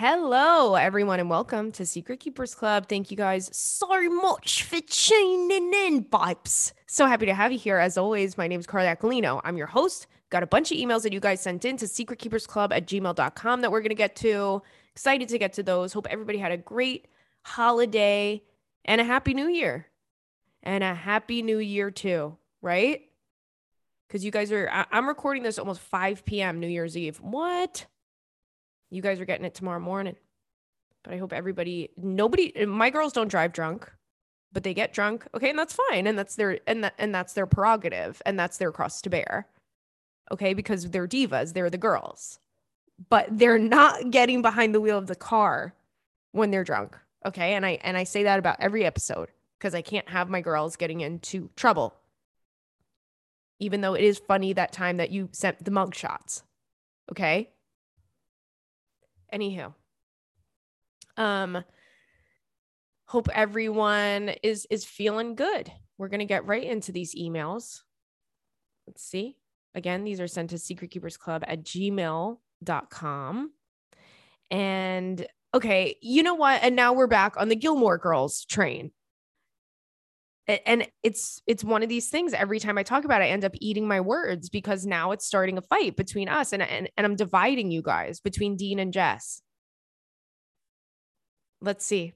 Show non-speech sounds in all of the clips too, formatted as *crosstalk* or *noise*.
Hello, everyone, and welcome to Secret Keepers Club. Thank you guys so much for tuning in, vibes. So happy to have you here. As always, my name is Carly Aquilino. I'm your host. Got a bunch of emails that you guys sent in to secretkeepersclub at gmail.com that we're going to get to. Excited to get to those. Hope everybody had a great holiday and a happy new year. And a happy new year, too, right? Because you guys are, I- I'm recording this almost 5 p.m. New Year's Eve. What? You guys are getting it tomorrow morning. But I hope everybody, nobody, my girls don't drive drunk, but they get drunk. Okay. And that's fine. And that's their, and that, and that's their prerogative. And that's their cross to bear. Okay. Because they're divas, they're the girls, but they're not getting behind the wheel of the car when they're drunk. Okay. And I, and I say that about every episode because I can't have my girls getting into trouble. Even though it is funny that time that you sent the mug shots. Okay. Anywho, um, hope everyone is is feeling good. We're gonna get right into these emails. Let's see. Again, these are sent to secretkeepersclub at gmail.com. And okay, you know what? And now we're back on the Gilmore Girls train. And it's it's one of these things. Every time I talk about it, I end up eating my words because now it's starting a fight between us and, and, and I'm dividing you guys between Dean and Jess. Let's see.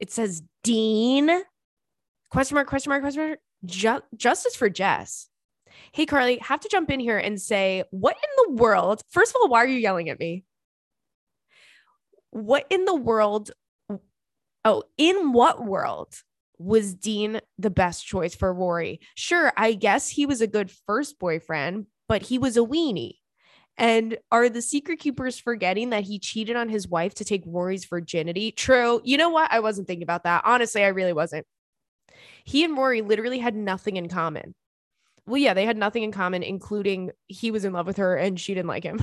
It says Dean question mark question mark question mark Ju- justice for Jess. Hey Carly, have to jump in here and say what in the world? First of all, why are you yelling at me? What in the world? Oh, in what world was Dean the best choice for Rory? Sure, I guess he was a good first boyfriend, but he was a weenie. And are the secret keepers forgetting that he cheated on his wife to take Rory's virginity? True. You know what? I wasn't thinking about that. Honestly, I really wasn't. He and Rory literally had nothing in common. Well, yeah, they had nothing in common, including he was in love with her and she didn't like him.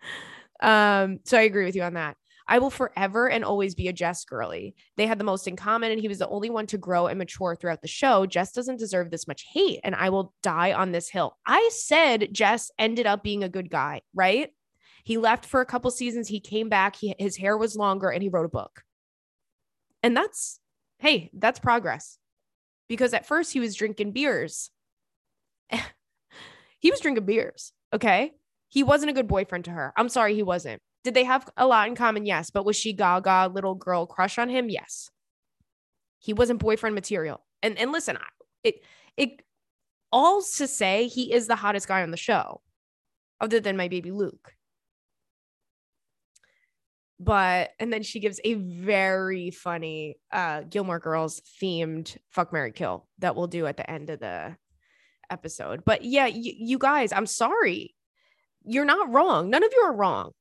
*laughs* um, so I agree with you on that. I will forever and always be a Jess girly. They had the most in common, and he was the only one to grow and mature throughout the show. Jess doesn't deserve this much hate, and I will die on this hill. I said Jess ended up being a good guy, right? He left for a couple seasons. He came back. He, his hair was longer, and he wrote a book. And that's, hey, that's progress. Because at first he was drinking beers. *laughs* he was drinking beers. Okay. He wasn't a good boyfriend to her. I'm sorry, he wasn't. Did they have a lot in common? Yes. But was she gaga little girl crush on him? Yes. He wasn't boyfriend material. And and listen, it it all to say he is the hottest guy on the show, other than my baby Luke. But and then she gives a very funny uh Gilmore Girls themed fuck Mary Kill that we'll do at the end of the episode. But yeah, you guys, I'm sorry. You're not wrong. None of you are wrong.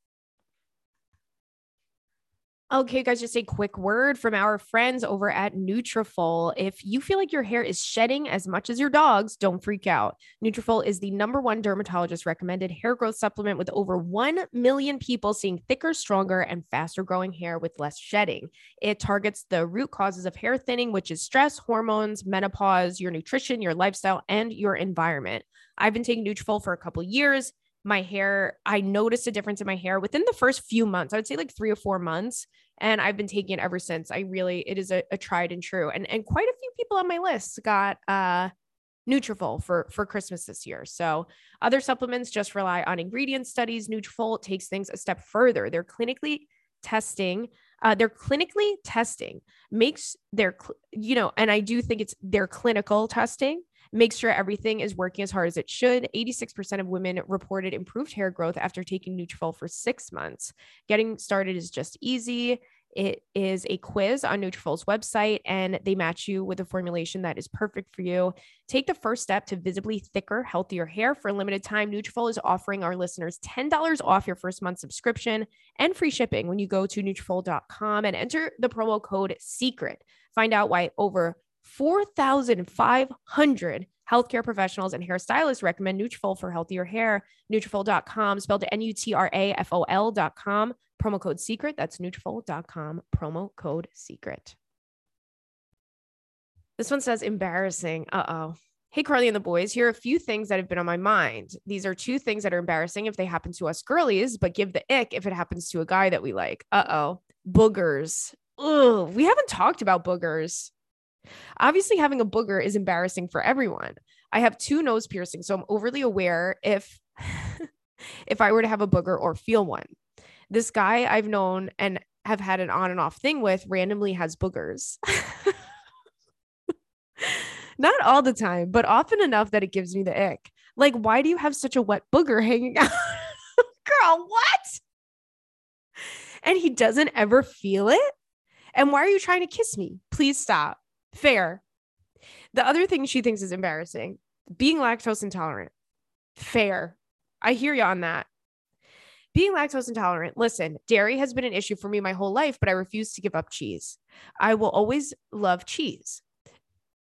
Okay, guys, just a quick word from our friends over at Nutrafol. If you feel like your hair is shedding as much as your dog's, don't freak out. Nutrafol is the number one dermatologist recommended hair growth supplement with over 1 million people seeing thicker, stronger, and faster growing hair with less shedding. It targets the root causes of hair thinning, which is stress, hormones, menopause, your nutrition, your lifestyle, and your environment. I've been taking Nutrafol for a couple years my hair i noticed a difference in my hair within the first few months i would say like three or four months and i've been taking it ever since i really it is a, a tried and true and and quite a few people on my list got uh Nutrafol for for Christmas this year. So other supplements just rely on ingredient studies. Nutrafol takes things a step further. They're clinically testing. Uh, they're clinically testing makes their you know, and I do think it's their clinical testing makes sure everything is working as hard as it should. 86% of women reported improved hair growth after taking Nutrafol for six months. Getting started is just easy. It is a quiz on Nutrafol's website, and they match you with a formulation that is perfect for you. Take the first step to visibly thicker, healthier hair. For a limited time, Nutrafol is offering our listeners $10 off your first month subscription and free shipping when you go to Nutrafol.com and enter the promo code SECRET. Find out why over 4,500 healthcare professionals and hairstylists recommend Nutrafol for healthier hair. Nutrafol.com, spelled N-U-T-R-A-F-O-L.com. Promo code SECRET. That's Nutrafol.com. Promo code SECRET. This one says embarrassing. Uh-oh. Hey, Carly and the boys, here are a few things that have been on my mind. These are two things that are embarrassing if they happen to us girlies, but give the ick if it happens to a guy that we like. Uh oh. Boogers. Ugh, we haven't talked about boogers. Obviously, having a booger is embarrassing for everyone. I have two nose piercings, so I'm overly aware if *laughs* if I were to have a booger or feel one. This guy I've known and have had an on and off thing with randomly has boogers. *laughs* Not all the time, but often enough that it gives me the ick. Like, why do you have such a wet booger hanging *laughs* out? Girl, what? And he doesn't ever feel it? And why are you trying to kiss me? Please stop. Fair. The other thing she thinks is embarrassing being lactose intolerant. Fair. I hear you on that. Being lactose intolerant, listen, dairy has been an issue for me my whole life, but I refuse to give up cheese. I will always love cheese.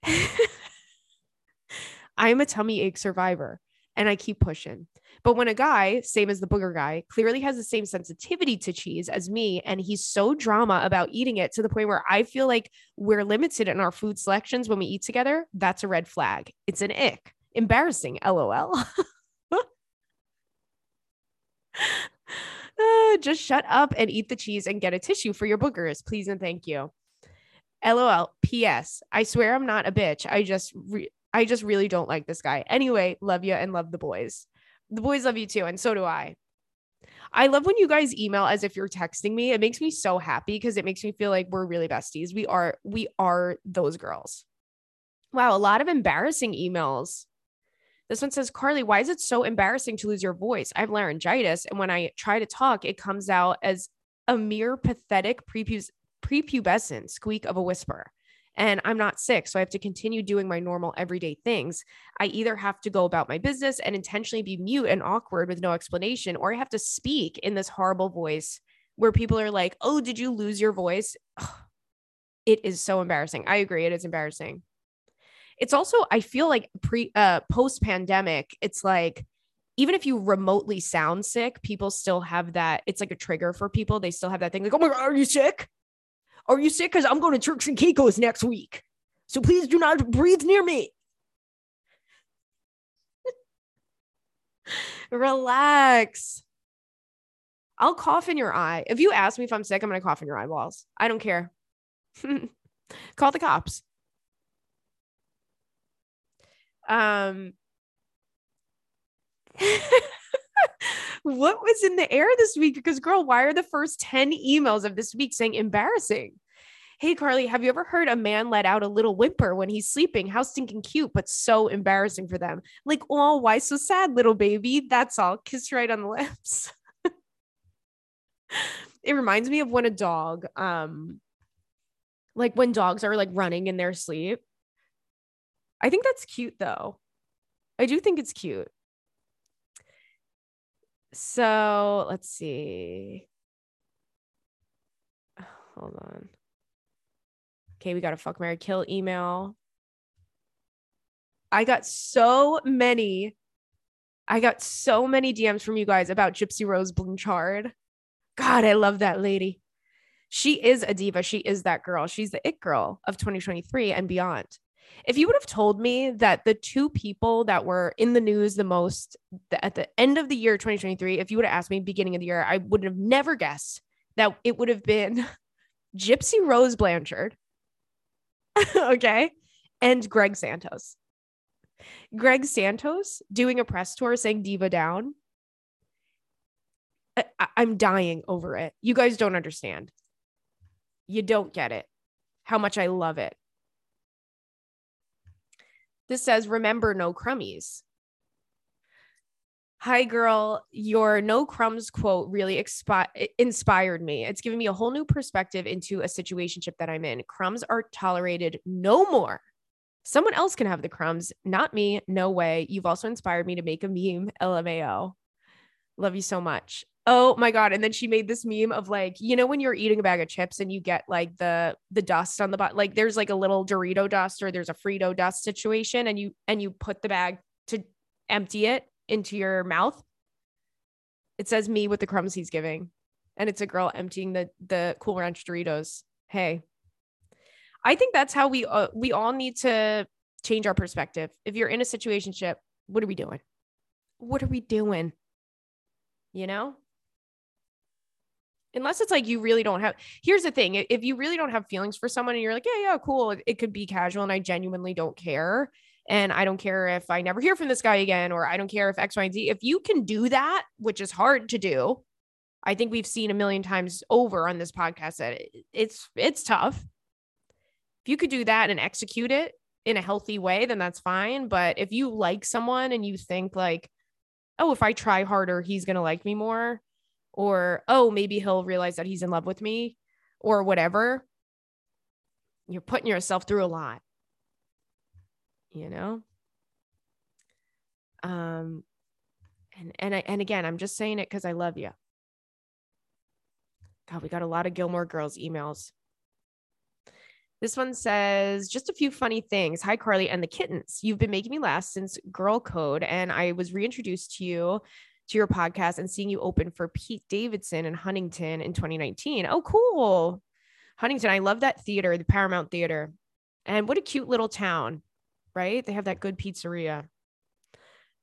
*laughs* I'm a tummy ache survivor and I keep pushing. But when a guy, same as the booger guy, clearly has the same sensitivity to cheese as me, and he's so drama about eating it to the point where I feel like we're limited in our food selections when we eat together, that's a red flag. It's an ick. Embarrassing, lol. uh, *laughs* just shut up and eat the cheese and get a tissue for your boogers, please and thank you. LOL. P.S. I swear I'm not a bitch. I just re- I just really don't like this guy. Anyway, love you and love the boys. The boys love you too, and so do I. I love when you guys email as if you're texting me. It makes me so happy because it makes me feel like we're really besties. We are, we are those girls. Wow, a lot of embarrassing emails. This one says, Carly, why is it so embarrassing to lose your voice? I have laryngitis, and when I try to talk, it comes out as a mere pathetic prepubes- prepubescent squeak of a whisper and I'm not sick. So I have to continue doing my normal everyday things. I either have to go about my business and intentionally be mute and awkward with no explanation, or I have to speak in this horrible voice where people are like, Oh, did you lose your voice? It is so embarrassing. I agree. It is embarrassing. It's also, I feel like pre uh post pandemic, it's like even if you remotely sound sick, people still have that. It's like a trigger for people. They still have that thing like, oh my God, are you sick? Are you sick? Because I'm going to Turks and Caicos next week. So please do not breathe near me. *laughs* Relax. I'll cough in your eye. If you ask me if I'm sick, I'm going to cough in your eyeballs. I don't care. *laughs* Call the cops. Um, *laughs* what was in the air this week? Because, girl, why are the first 10 emails of this week saying embarrassing? Hey, Carly, have you ever heard a man let out a little whimper when he's sleeping? How stinking cute, but so embarrassing for them. Like, oh, why so sad, little baby? That's all. Kiss right on the lips. *laughs* it reminds me of when a dog, um, like when dogs are like running in their sleep. I think that's cute though. I do think it's cute. So let's see. Oh, hold on. Okay, we got a fuck Mary Kill email. I got so many. I got so many DMs from you guys about Gypsy Rose Blanchard. God, I love that lady. She is a diva. She is that girl. She's the it girl of 2023 and beyond. If you would have told me that the two people that were in the news the most at the end of the year 2023, if you would have asked me beginning of the year, I would have never guessed that it would have been *laughs* Gypsy Rose Blanchard, *laughs* okay, and Greg Santos. Greg Santos doing a press tour saying Diva Down. I- I'm dying over it. You guys don't understand. You don't get it. How much I love it. Says, remember no crummies. Hi, girl. Your no crumbs quote really expi- inspired me. It's given me a whole new perspective into a situationship that I'm in. Crumbs are tolerated no more. Someone else can have the crumbs, not me. No way. You've also inspired me to make a meme. LMAO. Love you so much. Oh my god! And then she made this meme of like, you know, when you're eating a bag of chips and you get like the the dust on the bottom, like there's like a little Dorito dust or there's a Frito dust situation, and you and you put the bag to empty it into your mouth. It says me with the crumbs he's giving, and it's a girl emptying the the Cool Ranch Doritos. Hey, I think that's how we uh, we all need to change our perspective. If you're in a situationship, what are we doing? What are we doing? You know? Unless it's like you really don't have. Here's the thing if you really don't have feelings for someone and you're like, yeah, yeah, cool, it, could be casual and I genuinely don't care. And I don't care if I never hear from this guy again, or I don't care if X, Y, and Z. If you can do that, which is hard to do, I think we've seen a million times over on this podcast that it's it's tough. If you could do that and execute it in a healthy way, then that's fine. But if you like someone and you think like, oh, if I try harder, he's gonna like me more, or oh, maybe he'll realize that he's in love with me, or whatever, you're putting yourself through a lot. You know? Um and and I and again, I'm just saying it because I love you. God, we got a lot of Gilmore Girls emails. This one says just a few funny things. Hi, Carly and the kittens. You've been making me laugh since Girl Code, and I was reintroduced to you to your podcast and seeing you open for Pete Davidson in Huntington in 2019. Oh, cool. Huntington, I love that theater, the Paramount Theater. And what a cute little town, right? They have that good pizzeria.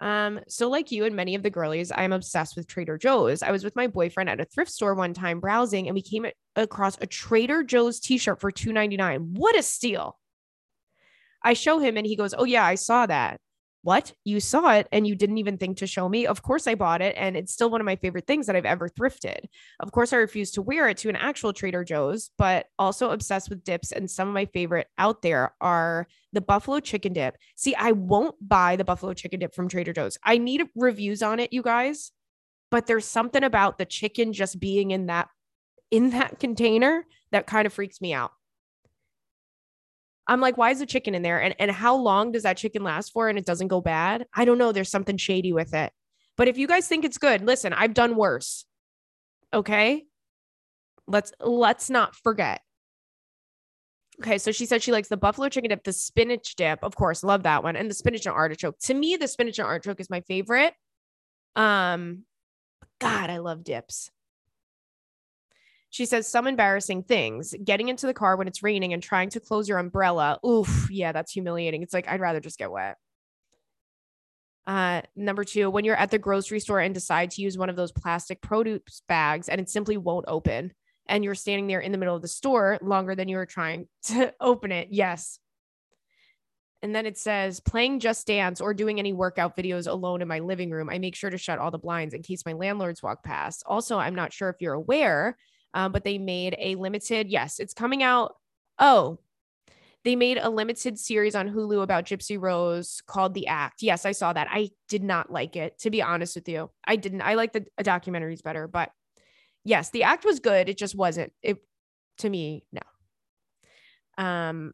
Um, so like you and many of the girlies, I'm obsessed with Trader Joe's. I was with my boyfriend at a thrift store one time browsing and we came across a Trader Joe's t-shirt for $2.99. What a steal. I show him and he goes, "Oh yeah, I saw that." What? You saw it and you didn't even think to show me? Of course i bought it and it's still one of my favorite things that i've ever thrifted. Of course i refuse to wear it to an actual trader joe's but also obsessed with dips and some of my favorite out there are the buffalo chicken dip. See i won't buy the buffalo chicken dip from trader joe's. I need reviews on it you guys but there's something about the chicken just being in that in that container that kind of freaks me out I'm like, why is the chicken in there? And, and how long does that chicken last for and it doesn't go bad? I don't know. There's something shady with it. But if you guys think it's good, listen, I've done worse. Okay. Let's let's not forget. Okay, so she said she likes the buffalo chicken dip, the spinach dip, of course, love that one, and the spinach and artichoke. To me, the spinach and artichoke is my favorite. Um, God, I love dips. She says some embarrassing things. Getting into the car when it's raining and trying to close your umbrella. Oof, yeah, that's humiliating. It's like I'd rather just get wet. Uh, number two, when you're at the grocery store and decide to use one of those plastic produce bags and it simply won't open, and you're standing there in the middle of the store longer than you were trying *laughs* to open it. Yes. And then it says playing Just Dance or doing any workout videos alone in my living room. I make sure to shut all the blinds in case my landlords walk past. Also, I'm not sure if you're aware, um, but they made a limited, yes, it's coming out. Oh, they made a limited series on Hulu about Gypsy Rose called The Act. Yes, I saw that. I did not like it, to be honest with you. I didn't. I like the documentaries better, but yes, The Act was good. It just wasn't. It to me, no. Um,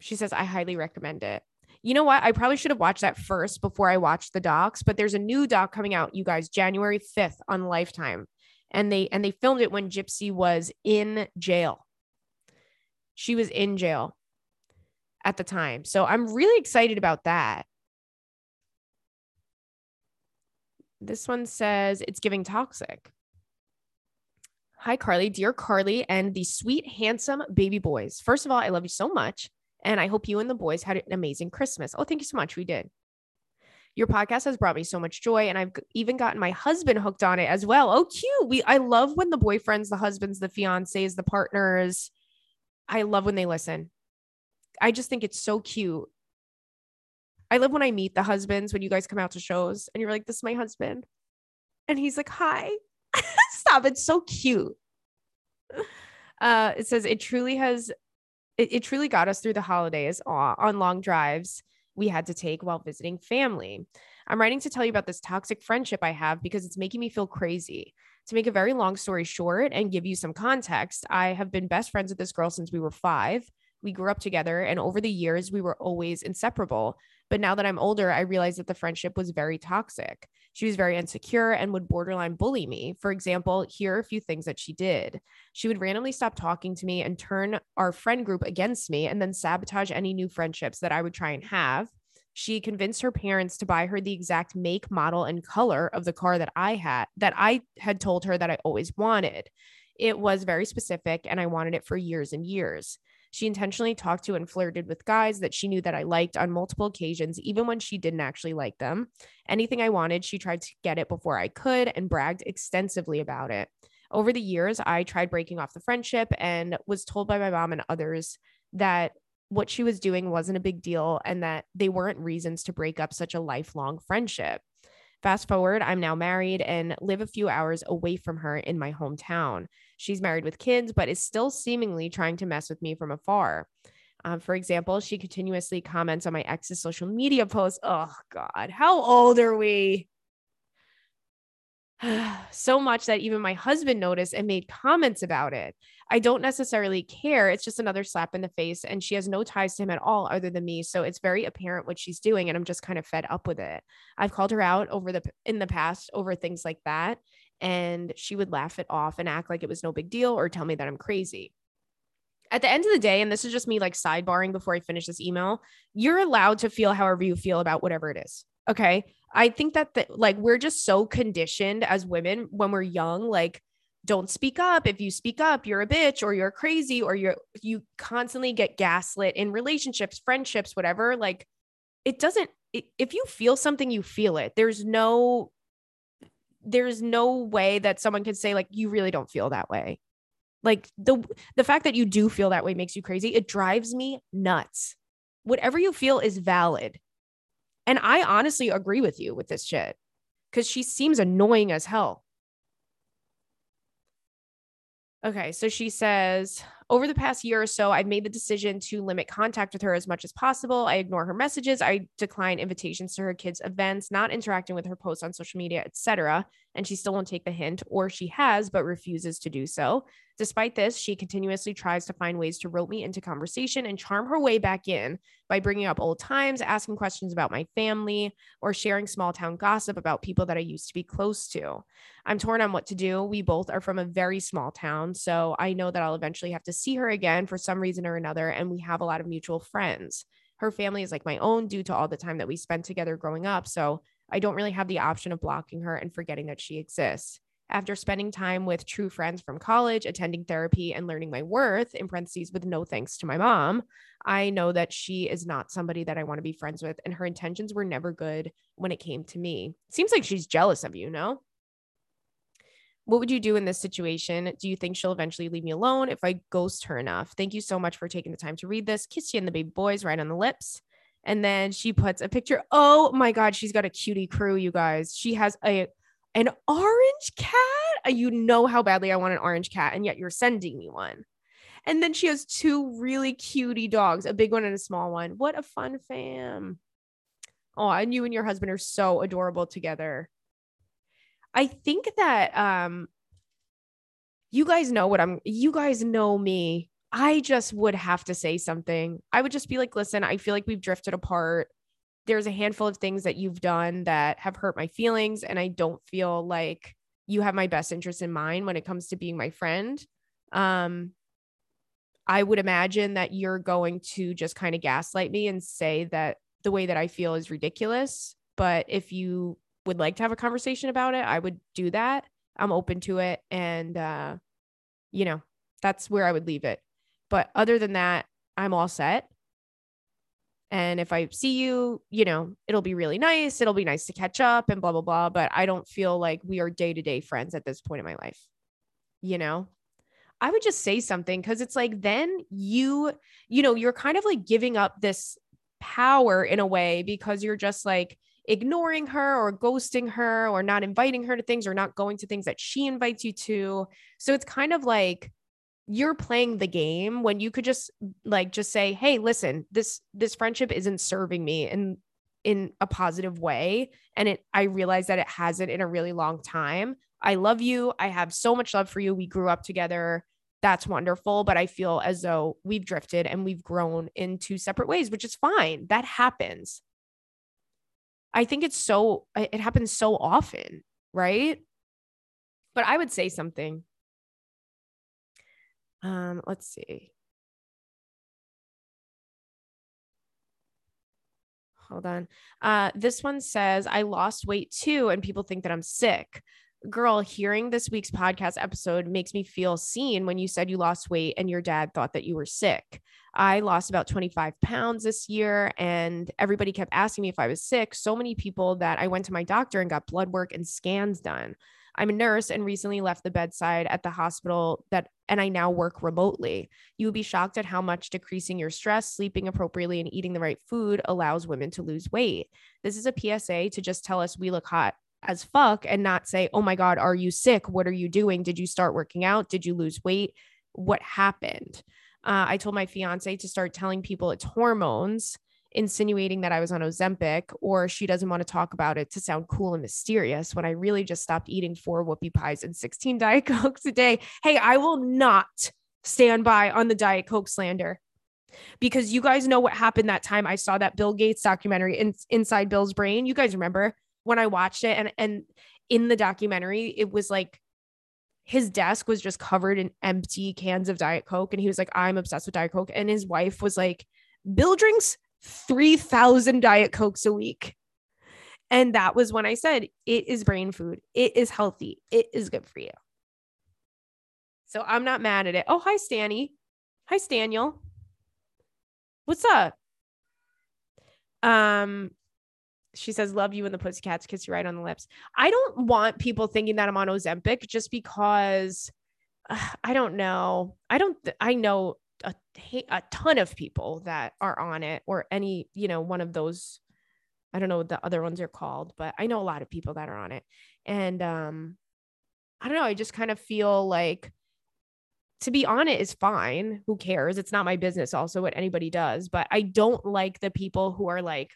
she says I highly recommend it. You know what? I probably should have watched that first before I watched the docs, but there's a new doc coming out, you guys, January 5th on Lifetime and they and they filmed it when Gypsy was in jail. She was in jail at the time. So I'm really excited about that. This one says it's giving toxic. Hi, Carly. Dear Carly and the sweet, handsome baby boys. First of all, I love you so much. And I hope you and the boys had an amazing Christmas. Oh, thank you so much. We did. Your podcast has brought me so much joy, and I've even gotten my husband hooked on it as well. Oh, cute! We I love when the boyfriends, the husbands, the fiancés, the partners. I love when they listen. I just think it's so cute. I love when I meet the husbands when you guys come out to shows and you're like, "This is my husband," and he's like, "Hi." *laughs* Stop! It's so cute. Uh, it says it truly has it, it, truly got us through the holidays on long drives we had to take while visiting family. I'm writing to tell you about this toxic friendship I have because it's making me feel crazy. To make a very long story short and give you some context, I have been best friends with this girl since we were five. We grew up together, and over the years, we were always inseparable. But now that I'm older, I realize that the friendship was very toxic. She was very insecure and would borderline bully me. For example, here are a few things that she did. She would randomly stop talking to me and turn our friend group against me and then sabotage any new friendships that I would try and have. She convinced her parents to buy her the exact make, model, and color of the car that I had, that I had told her that I always wanted. It was very specific and I wanted it for years and years. She intentionally talked to and flirted with guys that she knew that I liked on multiple occasions, even when she didn't actually like them. Anything I wanted, she tried to get it before I could and bragged extensively about it. Over the years, I tried breaking off the friendship and was told by my mom and others that what she was doing wasn't a big deal and that they weren't reasons to break up such a lifelong friendship. Fast forward, I'm now married and live a few hours away from her in my hometown. She's married with kids, but is still seemingly trying to mess with me from afar. Um, for example, she continuously comments on my ex's social media posts. Oh, God, how old are we? *sighs* so much that even my husband noticed and made comments about it. I don't necessarily care. It's just another slap in the face. And she has no ties to him at all other than me. So it's very apparent what she's doing. And I'm just kind of fed up with it. I've called her out over the in the past over things like that. And she would laugh it off and act like it was no big deal or tell me that I'm crazy. At the end of the day, and this is just me like sidebarring before I finish this email, you're allowed to feel however you feel about whatever it is. Okay. I think that the, like we're just so conditioned as women when we're young, like don't speak up. If you speak up, you're a bitch or you're crazy or you're you constantly get gaslit in relationships, friendships, whatever. Like it doesn't if you feel something, you feel it. There's no there's no way that someone can say like you really don't feel that way. Like the the fact that you do feel that way makes you crazy. It drives me nuts. Whatever you feel is valid. And I honestly agree with you with this shit because she seems annoying as hell. Okay, so she says, over the past year or so, I've made the decision to limit contact with her as much as possible. I ignore her messages, I decline invitations to her kids' events, not interacting with her posts on social media, etc. And she still won't take the hint, or she has but refuses to do so. Despite this, she continuously tries to find ways to rope me into conversation and charm her way back in by bringing up old times, asking questions about my family, or sharing small town gossip about people that I used to be close to. I'm torn on what to do. We both are from a very small town, so I know that I'll eventually have to see her again for some reason or another, and we have a lot of mutual friends. Her family is like my own due to all the time that we spent together growing up, so I don't really have the option of blocking her and forgetting that she exists. After spending time with true friends from college, attending therapy, and learning my worth, in parentheses, with no thanks to my mom, I know that she is not somebody that I want to be friends with. And her intentions were never good when it came to me. seems like she's jealous of you, no? What would you do in this situation? Do you think she'll eventually leave me alone if I ghost her enough? Thank you so much for taking the time to read this. Kiss you and the baby boys right on the lips. And then she puts a picture. Oh my God, she's got a cutie crew, you guys. She has a an orange cat. Uh, you know how badly I want an orange cat, and yet you're sending me one. And then she has two really cutie dogs, a big one and a small one. What a fun fam. Oh, and you and your husband are so adorable together. I think that um you guys know what I'm you guys know me. I just would have to say something. I would just be like, listen, I feel like we've drifted apart there's a handful of things that you've done that have hurt my feelings and I don't feel like you have my best interest in mind when it comes to being my friend. Um I would imagine that you're going to just kind of gaslight me and say that the way that I feel is ridiculous, but if you would like to have a conversation about it, I would do that. I'm open to it and uh you know, that's where I would leave it. But other than that, I'm all set. And if I see you, you know, it'll be really nice. It'll be nice to catch up and blah, blah, blah. But I don't feel like we are day to day friends at this point in my life. You know, I would just say something because it's like then you, you know, you're kind of like giving up this power in a way because you're just like ignoring her or ghosting her or not inviting her to things or not going to things that she invites you to. So it's kind of like, you're playing the game when you could just like just say hey listen this this friendship isn't serving me in in a positive way and it i realize that it hasn't in a really long time. I love you. I have so much love for you. We grew up together. That's wonderful but i feel as though we've drifted and we've grown in two separate ways which is fine. That happens i think it's so it happens so often right but i would say something um, let's see. Hold on. Uh, this one says, I lost weight too, and people think that I'm sick. Girl, hearing this week's podcast episode makes me feel seen when you said you lost weight and your dad thought that you were sick. I lost about 25 pounds this year, and everybody kept asking me if I was sick. So many people that I went to my doctor and got blood work and scans done. I'm a nurse and recently left the bedside at the hospital that and I now work remotely. You would be shocked at how much decreasing your stress, sleeping appropriately and eating the right food allows women to lose weight. This is a PSA to just tell us we look hot as fuck and not say, "Oh my god, are you sick? What are you doing? Did you start working out? Did you lose weight? What happened?" Uh, I told my fiance to start telling people it's hormones insinuating that I was on Ozempic or she doesn't want to talk about it to sound cool and mysterious when I really just stopped eating four whoopie pies and 16 *laughs* Diet Cokes a day. Hey, I will not stand by on the Diet Coke slander because you guys know what happened that time I saw that Bill Gates documentary in, inside Bill's brain. You guys remember when I watched it and and in the documentary it was like his desk was just covered in empty cans of Diet Coke and he was like I'm obsessed with Diet Coke and his wife was like Bill drinks 3,000 Diet Cokes a week. And that was when I said, it is brain food. It is healthy. It is good for you. So I'm not mad at it. Oh, hi, Stanny. Hi, Staniel. What's up? Um, she says, Love you and the pussycats kiss you right on the lips. I don't want people thinking that I'm on Ozempic just because uh, I don't know. I don't, th- I know a, a ton of people that are on it or any, you know, one of those. I don't know what the other ones are called, but I know a lot of people that are on it. And um, I don't know. I just kind of feel like to be on it is fine. Who cares? It's not my business, also, what anybody does. But I don't like the people who are like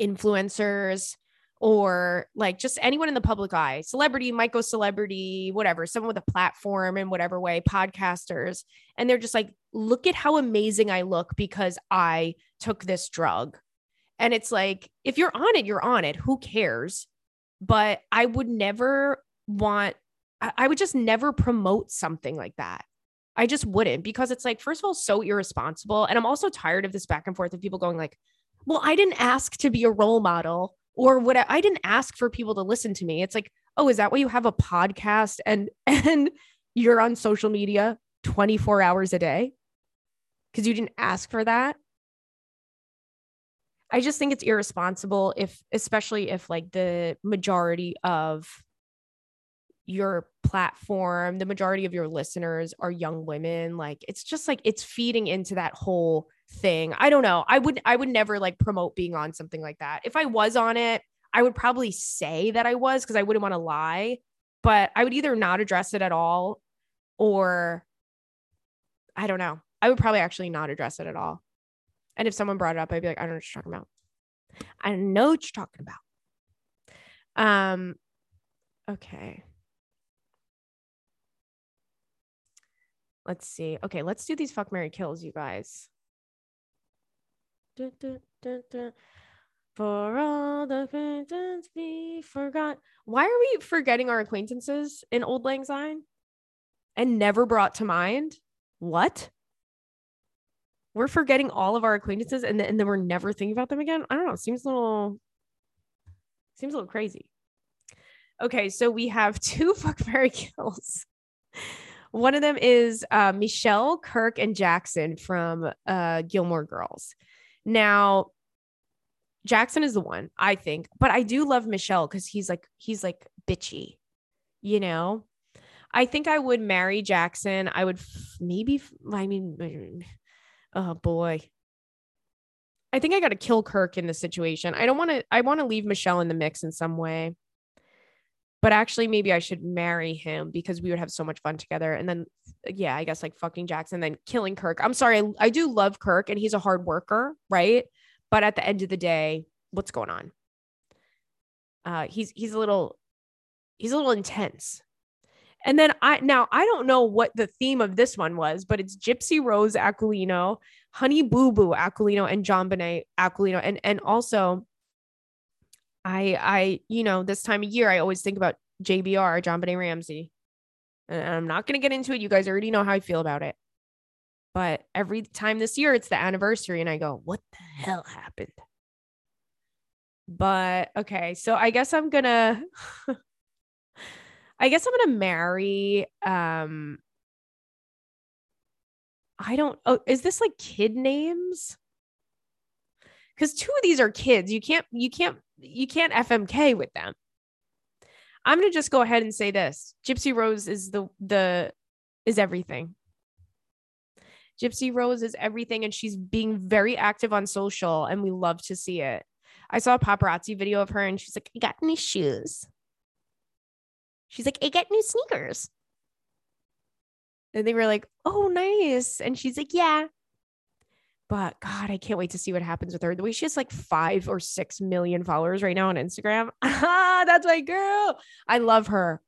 influencers or like just anyone in the public eye, celebrity, micro celebrity, whatever, someone with a platform in whatever way, podcasters. And they're just like, look at how amazing I look because I took this drug. And it's like, if you're on it, you're on it. Who cares? But I would never want, I would just never promote something like that. I just wouldn't because it's like, first of all, so irresponsible. And I'm also tired of this back and forth of people going like, well, I didn't ask to be a role model or what I didn't ask for people to listen to me. It's like, oh, is that why you have a podcast and *laughs* and you're on social media 24 hours a day? Because you didn't ask for that. I just think it's irresponsible if, especially if like the majority of your platform, the majority of your listeners are young women. Like it's just like it's feeding into that whole thing. I don't know. I would I would never like promote being on something like that. If I was on it, I would probably say that I was because I wouldn't want to lie, but I would either not address it at all or I don't know. I would probably actually not address it at all. And if someone brought it up, I'd be like, I don't know what you're talking about. I know what you're talking about. Um, okay. Let's see. Okay, let's do these fuck Mary kills, you guys. For all the acquaintance we forgot. Why are we forgetting our acquaintances in Auld Lang Syne and never brought to mind? What? We're forgetting all of our acquaintances and, then, and then we're never thinking about them again. I don't know. Seems a little seems a little crazy. Okay, so we have *laughs* two fuck Mary kills. One of them is uh, Michelle, Kirk, and Jackson from uh, Gilmore Girls. Now, Jackson is the one, I think, but I do love Michelle because he's like, he's like bitchy, you know? I think I would marry Jackson. I would f- maybe, f- I mean, oh boy. I think I got to kill Kirk in this situation. I don't want to, I want to leave Michelle in the mix in some way. But actually, maybe I should marry him because we would have so much fun together. And then, yeah, I guess like fucking Jackson, then killing Kirk. I'm sorry. I, I do love Kirk and he's a hard worker, right? But at the end of the day, what's going on? Uh, he's he's a little he's a little intense. And then I now I don't know what the theme of this one was, but it's Gypsy Rose Aquilino, Honey Boo Boo Aquilino, and JonBenét Aquilino, and and also I I you know this time of year I always think about JBR JonBenét Ramsey, and I'm not gonna get into it. You guys already know how I feel about it. But every time this year, it's the anniversary, and I go, what the hell happened? But okay, so I guess I'm gonna. *laughs* I guess I'm gonna marry um I don't oh is this like kid names? Cuz two of these are kids. You can't you can't you can't FMK with them. I'm to just go ahead and say this. Gypsy Rose is the the is everything. Gypsy Rose is everything and she's being very active on social and we love to see it. I saw a paparazzi video of her and she's like, I got new shoes. She's like, I got new sneakers. And they were like, oh, nice. And she's like, yeah. But God, I can't wait to see what happens with her. The way she has like five or six million followers right now on Instagram. *laughs* Ah, that's my girl. I love her.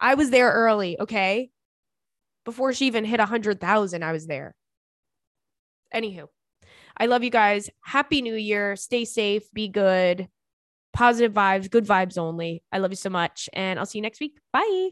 I was there early. Okay. Before she even hit a hundred thousand, I was there. Anywho, I love you guys. Happy New Year. Stay safe. Be good. Positive vibes, good vibes only. I love you so much. And I'll see you next week. Bye.